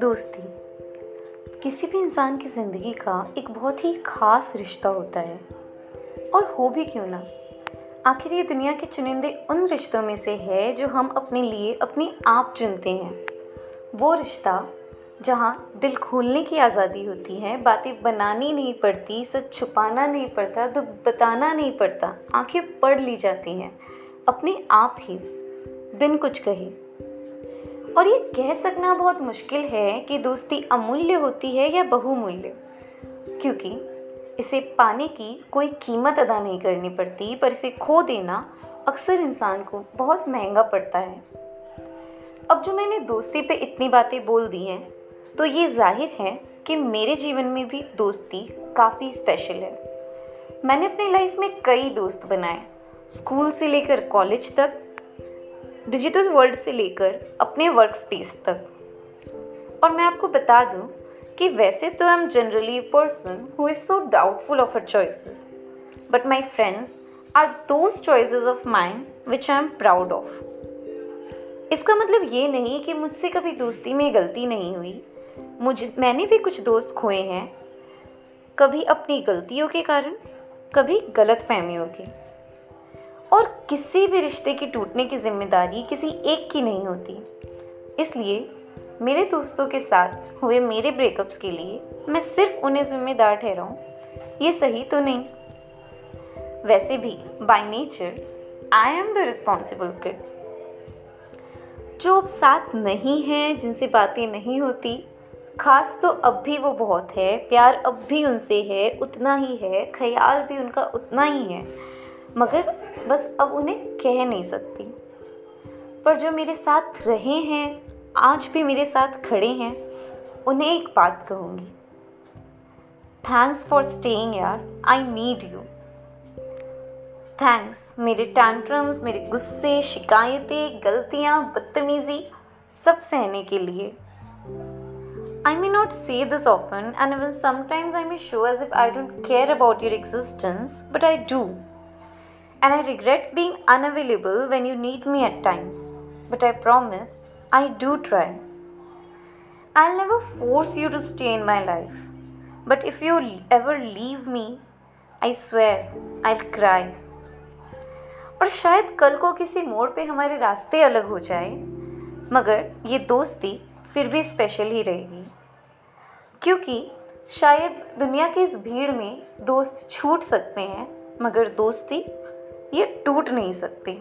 दोस्ती, किसी भी इंसान की ज़िंदगी का एक बहुत ही ख़ास रिश्ता होता है। और हो भी क्यों ना? आखिर ये दुनिया के चुनिंदे उन रिश्तों में से है जो हम अपने लिए, अपने आप चुनते हैं। वो रिश्ता जहाँ दिल खोलने की आज़ादी होती है, बातें बनानी नहीं पड़ती, सच छुपाना नहीं पड़ता, दुख बताना नहीं पड़ता, आँखें पढ़ ली जाती हैं। अपने आप ही बिन कुछ कहे। और ये कह सकना बहुत मुश्किल है कि दोस्ती अमूल्य होती है या बहुमूल्य, क्योंकि इसे पाने की कोई कीमत अदा नहीं करनी पड़ती, पर इसे खो देना अक्सर इंसान को बहुत महँगा पड़ता है। अब जो मैंने दोस्ती पे इतनी बातें बोल दी हैं तो ये ज़ाहिर है कि मेरे जीवन में भी दोस्ती काफ़ी स्पेशल है। मैंने अपनी लाइफ में कई दोस्त बनाए स्कूल से लेकर कॉलेज तक, डिजिटल वर्ल्ड से लेकर अपने वर्क स्पेस तक। और मैं आपको बता दूँ कि वैसे तो I am generally person who is so doubtful of her choices but my friends are those choices of mind which I am proud of इसका मतलब ये नहीं कि मुझसे कभी दोस्ती में गलती नहीं हुई। मुझ, मैंने भी कुछ दोस्त खोए हैं, कभी अपनी गलतियों के कारण, कभी गलत फहमियों के। और किसी भी रिश्ते के टूटने की ज़िम्मेदारी किसी एक की नहीं होती। इसलिए मेरे दोस्तों के साथ हुए मेरे ब्रेकअप्स के लिए मैं सिर्फ़ उन्हें जिम्मेदार ठहराऊँ, ये सही तो नहीं। वैसे भी by nature I am the responsible kid जो अब साथ नहीं हैं, जिनसे बातें नहीं होती, खास तो अब भी वो बहुत है, प्यार अब भी उनसे है, उतना ही है, ख्याल भी उनका उतना ही है। मगर बस अब उन्हें कह नहीं सकती। पर जो मेरे साथ रहे हैं आज भी मेरे साथ खड़े हैं उन्हें एक बात कहूँगी। थैंक्स फॉर स्टेइंग यार। आई नीड यू थैंक्स मेरे टैंट्रम्स मेरे गुस्से शिकायतें गलतियाँ बदतमीज़ी सब सहने के लिए। I may not say this often, and even sometimes I may show as if I don't care about your existence, but I do. And I regret being unavailable when you need me at times. But I promise I do try. I'll never force you to stay in my life. But if you ever leave me, I swear I'll cry. और शायद कल को किसी मोड़ पे हमारे रास्ते अलग हो जाए मगर ये दोस्ती फिर भी स्पेशल ही रहेगी क्योंकि शायद दुनिया की इस भीड़ में दोस्त छूट सकते हैं मगर दोस्ती ये टूट नहीं सकती।